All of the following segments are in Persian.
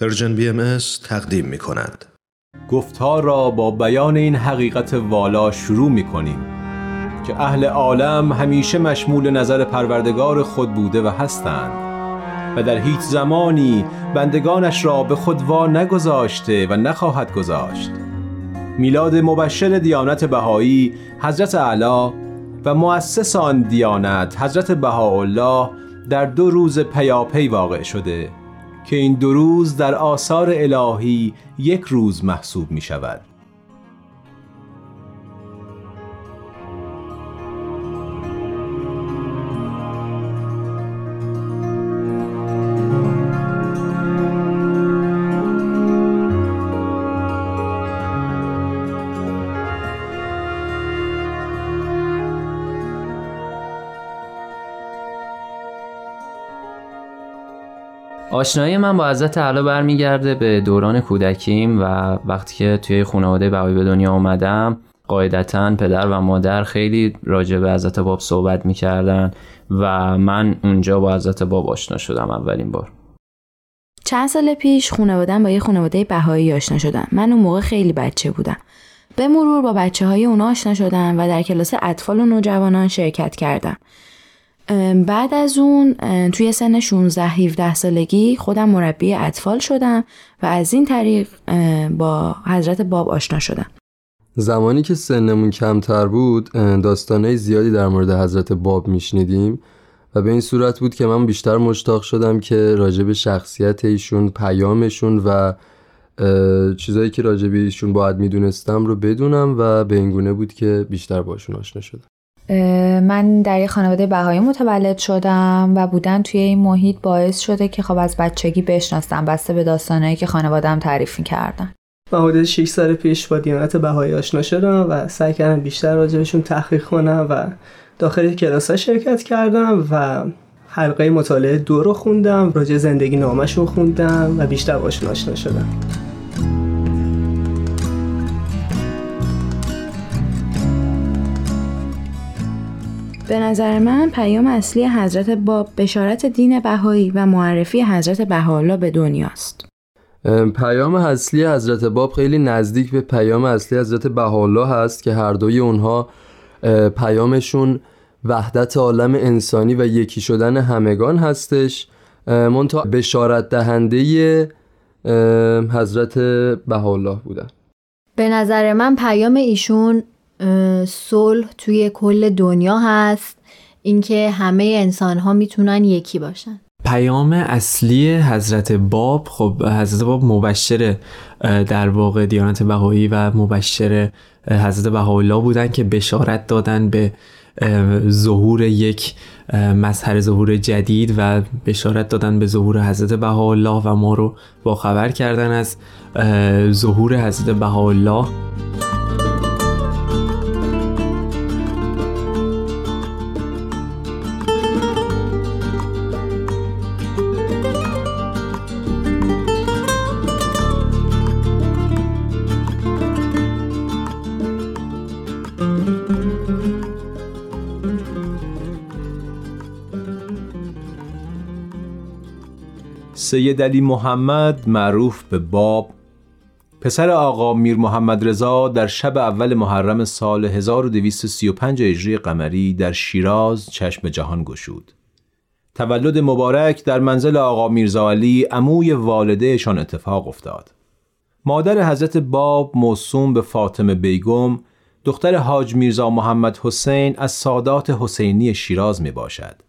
Persian BM تقدیم می کند. گفتار را با بیان این حقیقت والا شروع می کنیم که اهل عالم همیشه مشمول نظر پروردگار خود بوده و هستند و در هیچ زمانی بندگانش را به خود وا نگذاشته و نخواهد گذاشت میلاد مبشر دیانت بهایی حضرت اعلی و مؤسس آن دیانت حضرت بهاءالله در دو روز پیاپی واقع شده که این دو روز در آثار الهی یک روز محسوب می شود آشنایی من با حضرت اعلی برمیگرده به دوران کودکیم و وقتی که توی خانواده بهایی به دنیا اومدم قاعدتا پدر و مادر خیلی راجع به حضرت باب صحبت می‌کردن و من اونجا با حضرت باب آشنا شدم اولین بار. چند سال پیش خانوادم با یه خانواده بهایی آشنا شدم من اون موقع خیلی بچه بودم. به مرور با بچه های اونا آشنا شدم و در کلاس اطفال و نوجوانان شرکت کردم. بعد از اون توی سن 16 17 سالگی خودم مربی اطفال شدم و از این طریق با حضرت باب آشنا شدم. زمانی که سنمون کمتر بود داستانهای زیادی در مورد حضرت باب میشنیدیم و به این صورت بود که من بیشتر مشتاق شدم که راجع به شخصیت ایشون پیامشون و چیزایی که راجع به ایشون باید می‌دونستم رو بدونم و به این گونه بود که بیشتر باشون آشنا شدم. من در یه خانواده بهایی متولد شدم و بودن توی این محیط باعث شده که خب از بچگی بشناستم بسته به داستانهایی که خانوادم تعریف کردن من حدود 6 سال پیش با دیانت بهایی آشنا شدم و سعی کردم بیشتر راجبشون تحقیق کنم و داخل کلاس شرکت کردم و حلقه مطالعه دو رو خوندم راجع زندگی نامشون خوندم و بیشتر باشون آشنا شدم. به نظر من پیام اصلی حضرت باب بشارت دین بهایی و معرفی حضرت بهاءالله به دنیاست. پیام اصلی حضرت باب خیلی نزدیک به پیام اصلی حضرت بهاءالله هست که هر دوی اونها پیامشون وحدت عالم انسانی و یکی شدن همگان هستش منتها بشارت دهنده حضرت بهاءالله بودن به نظر من پیام ایشون صلح توی کل دنیا هست اینکه همه انسان ها می‌تونن یکی باشن. پیام اصلی حضرت باب خب حضرت باب مبشر در واقع دیانت بهایی و مبشر حضرت بهاءالله بودن که بشارت دادن به ظهور یک مظهر ظهور جدید و بشارت دادن به ظهور حضرت بهاءالله و ما رو با خبر کردن از ظهور حضرت بهاءالله. سید علی محمد معروف به باب پسر آقا میر محمد رضا در شب اول محرم سال 1235 هجری قمری در شیراز چشم جهان گشود. تولد مبارک در منزل آقا میرزا علی عموی والدهشان اتفاق افتاد. مادر حضرت باب موسوم به فاطمه بیگم دختر حاج میرزا محمد حسین از سادات حسینی شیراز می باشد.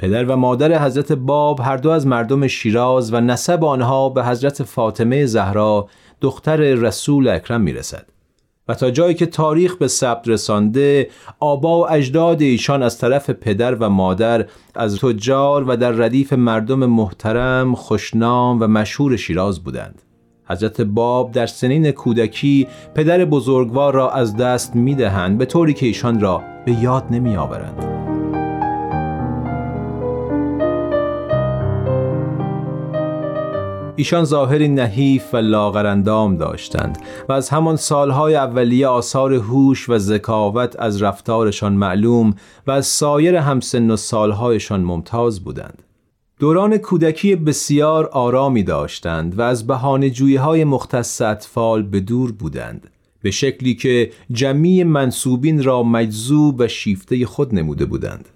پدر و مادر حضرت باب هر دو از مردم شیراز و نسب آنها به حضرت فاطمه زهرا دختر رسول اکرم می رسد. و تا جایی که تاریخ به ثبت رسانده آبا و اجداد ایشان از طرف پدر و مادر از تجار و در ردیف مردم محترم خوشنام و مشهور شیراز بودند حضرت باب در سنین کودکی پدر بزرگوار را از دست می دهند به طوری که ایشان را به یاد نمی ایشان ظاهری نحیف و لاغرندام داشتند و از همان سالهای اولیه آثار هوش و ذکاوت از رفتارشان معلوم و از سایر همسن و سالهایشان ممتاز بودند. دوران کودکی بسیار آرامی داشتند و از بهانه های مختص اطفال به دور بودند به شکلی که جمعی منصوبین را مجذوب و شیفته خود نموده بودند.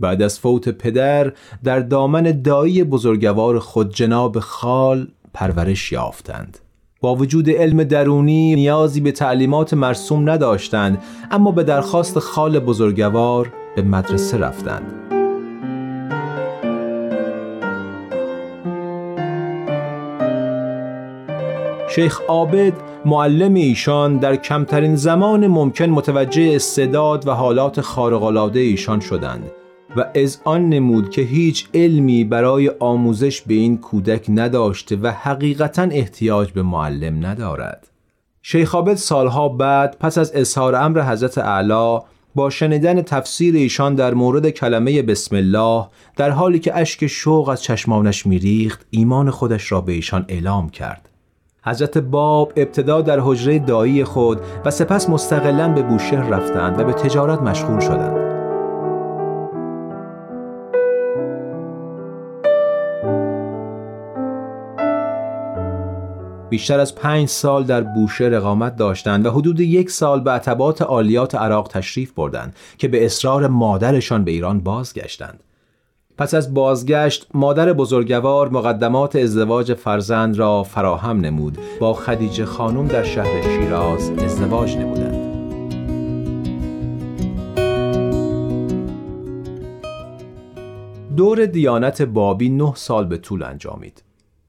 بعد از فوت پدر در دامن دایی بزرگوار خود جناب خال پرورش یافتند. با وجود علم درونی نیازی به تعلیمات مرسوم نداشتند اما به درخواست خال بزرگوار به مدرسه رفتند. شیخ عابد معلم ایشان در کمترین زمان ممکن متوجه استعداد و حالات خارق‌العاده ایشان شدند. و از آن نمود که هیچ علمی برای آموزش به این کودک نداشته و حقیقتا احتیاج به معلم ندارد. شیخ عابد سالها بعد پس از اظهار امر حضرت اعلی با شنیدن تفسیر ایشان در مورد کلمه بسم الله در حالی که اشک شوق از چشمانش میریخت ایمان خودش را به ایشان اعلام کرد. حضرت باب ابتدا در حجره دایی خود و سپس مستقلا به بوشهر رفتند و به تجارت مشغول شدند. بیشتر از پنج سال در بوشهر اقامت داشتند و حدود یک سال به عتبات عالیات عراق تشریف بردند که به اصرار مادرشان به ایران بازگشتند. پس از بازگشت مادر بزرگوار مقدمات ازدواج فرزند را فراهم نمود با خدیجه خانم در شهر شیراز ازدواج نمودند. دور دیانت بابی نه سال به طول انجامید.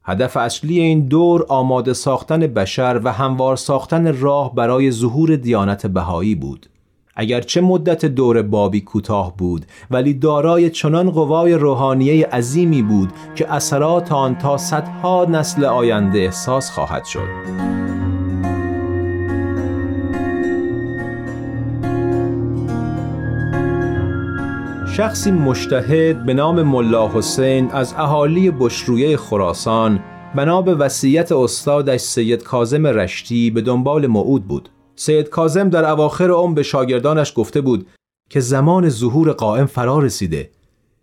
هدف اصلی این دور آماده ساختن بشر و هموار ساختن راه برای ظهور دیانت بهایی بود. اگرچه مدت دور بابی کوتاه بود ولی دارای چنان قوای روحانیه عظیمی بود که اثرات آن تا صدها نسل آینده احساس خواهد شد. شخصی مشتهد به نام ملا حسین از اهالی بشرویه خراسان بنا به وصیت استادش سید کازم رشتی به دنبال موعود بود. سید کازم در اواخر عمر به شاگردانش گفته بود که زمان ظهور قائم فرا رسیده.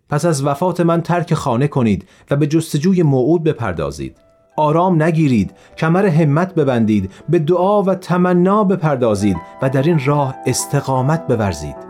پس از وفات من ترک خانه کنید و به جستجوی موعود بپردازید. آرام نگیرید کمر همت ببندید به دعا و تمنا بپردازید و در این راه استقامت بورزید.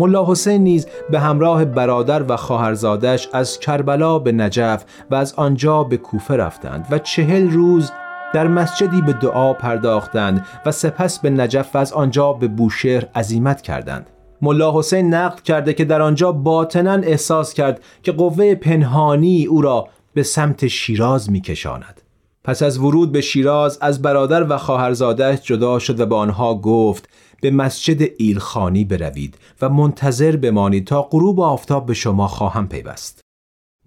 ملا حسین نیز به همراه برادر و خواهرزادش از کربلا به نجف و از آنجا به کوفه رفتند و چهل روز در مسجدی به دعا پرداختند و سپس به نجف و از آنجا به بوشهر عزیمت کردند. ملا حسین نقد کرده که در آنجا باطنا احساس کرد که قوه پنهانی او را به سمت شیراز میکشاند. پس از ورود به شیراز از برادر و خواهرزادش جدا شد و به آنها گفت به مسجد ایلخانی بروید و منتظر بمانید تا غروب آفتاب به شما خواهم پیوست.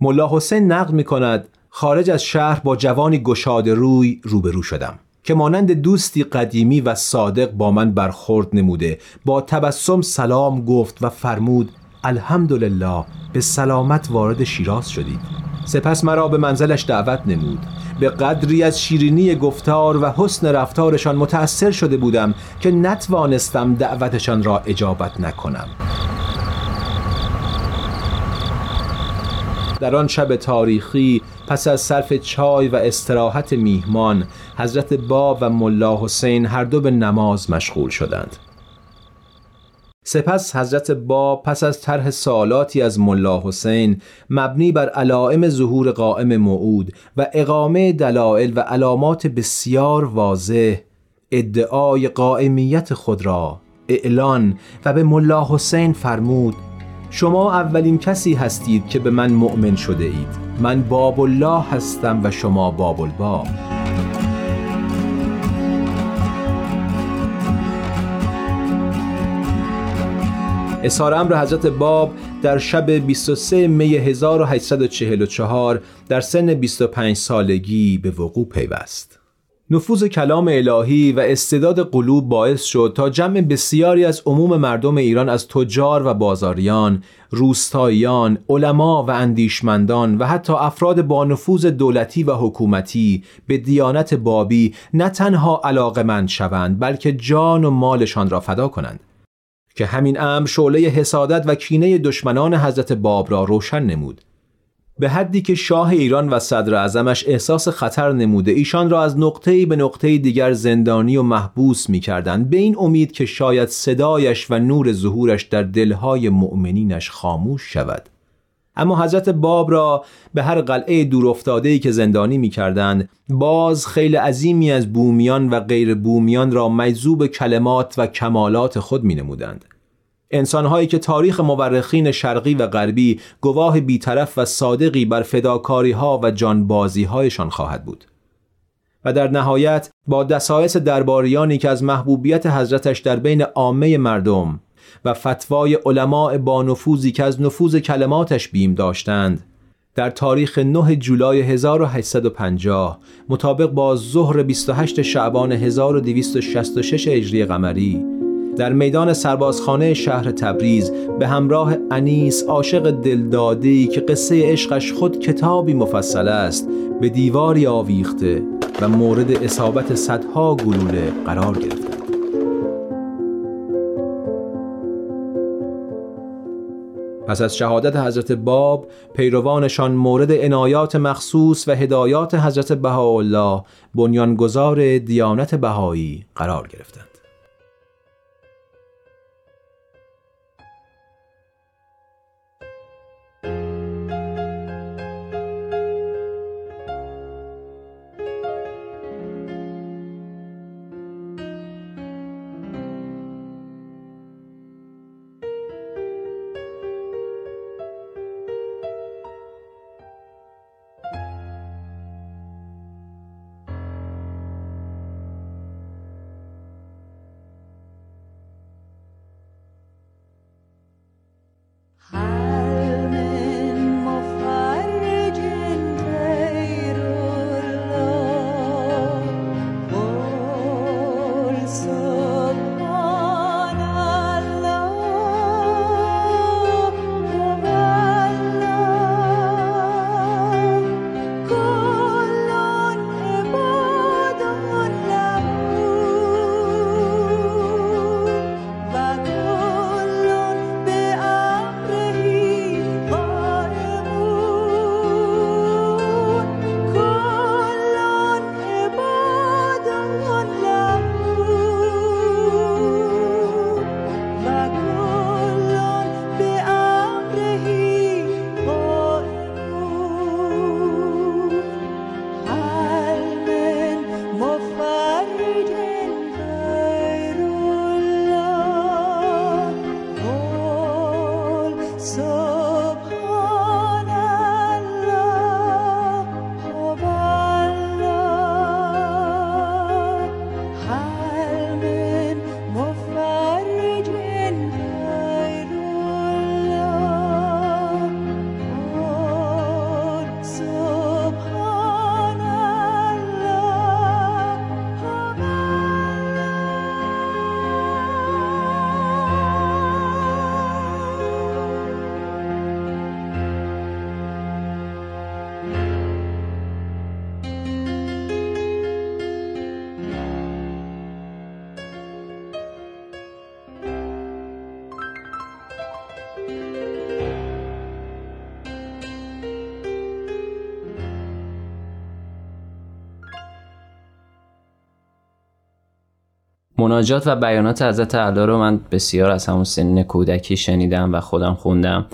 ملا حسین نقل می کند خارج از شهر با جوانی گشاد روی روبرو شدم که مانند دوستی قدیمی و صادق با من برخورد نموده با تبسم سلام گفت و فرمود الحمدلله به سلامت وارد شیراز شدید سپس مرا به منزلش دعوت نمود. به قدری از شیرینی گفتار و حسن رفتارشان متأثر شده بودم که نتوانستم دعوتشان را اجابت نکنم. در آن شب تاریخی پس از صرف چای و استراحت میهمان حضرت باب و ملا حسین هر دو به نماز مشغول شدند. سپس حضرت با پس از طرح سوالاتی از ملا حسین مبنی بر علائم ظهور قائم موعود و اقامه دلائل و علامات بسیار واضح ادعای قائمیت خود را اعلان و به ملا حسین فرمود شما اولین کسی هستید که به من مؤمن شده اید. من باب الله هستم و شما باب الباب. اظهار امر حضرت باب در شب 23 می 1844 در سن 25 سالگی به وقوع پیوست. نفوذ کلام الهی و استعداد قلوب باعث شد تا جمع بسیاری از عموم مردم ایران از تجار و بازاریان، روستاییان، علما و اندیشمندان و حتی افراد با نفوذ دولتی و حکومتی به دیانت بابی نه تنها علاقمند شوند بلکه جان و مالشان را فدا کنند. که همین امر شعله حسادت و کینه دشمنان حضرت باب را روشن نمود. به حدی که شاه ایران و صدر اعظمش احساس خطر نموده ایشان را از نقطه‌ای به نقطه دیگر زندانی و محبوس می‌کردند به این امید که شاید صدایش و نور ظهورش در دلهای مؤمنینش خاموش شود. اما حضرت باب را به هر قلعه دورافتاده‌ای که زندانی می‌کردند باز خیلی عظیمی از بومیان و غیر بومیان را مجذوب کلمات و کمالات خود می‌نمودند. انسانهایی که تاریخ مورخین شرقی و غربی گواه بیطرف و صادقی بر فداکاری ها و جانبازی هایشان خواهد بود. و در نهایت با دسایس درباریانی که از محبوبیت حضرتش در بین عامه مردم و فتوای علماء با نفوذی که از نفوذ کلماتش بیم داشتند. در تاریخ 9 جولای 1850 مطابق با ظهر 28 شعبان 1266 هجری قمری در میدان سربازخانه شهر تبریز به همراه انیس عاشق دلدادی که قصه عشقش خود کتابی مفصل است به دیواری آویخته و مورد اصابت صدها گلوله قرار گرفته. پس از شهادت حضرت باب پیروانشان مورد عنایات مخصوص و هدایات حضرت بهاءالله بنیانگذار دیانت بهایی قرار گرفتند. مناجات و بیانات حضرت علا رو من بسیار از همون سن کودکی شنیدم و خودم خوندم.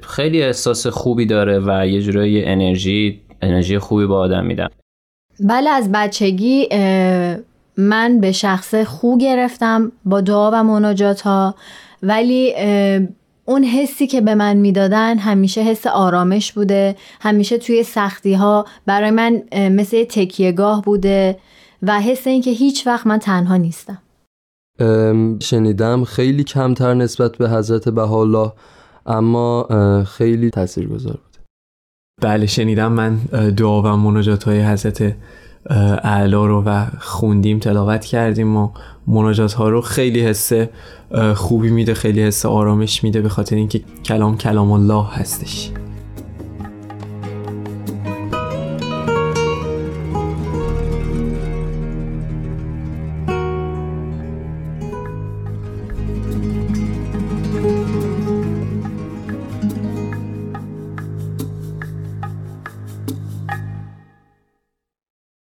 خیلی احساس خوبی داره و یه جورایی انرژی انرژی خوبی با آدم میدم. بله از بچگی من به شخص خو گرفتم با دعا و مناجات ها ولی اون حسی که به من می‌دادن همیشه حس آرامش بوده همیشه توی سختی ها برای من مثل تکیهگاه بوده. و حس این که هیچ وقت من تنها نیستم. شنیدم خیلی کمتر نسبت به حضرت بهاءالله اما خیلی تاثیرگذار بود. بله شنیدم من دعا و مناجات های حضرت اعلا رو و خوندیم تلاوت کردیم و مناجات ها رو خیلی حس خوبی میده خیلی حس آرامش میده به خاطر اینکه کلام کلام الله هستش.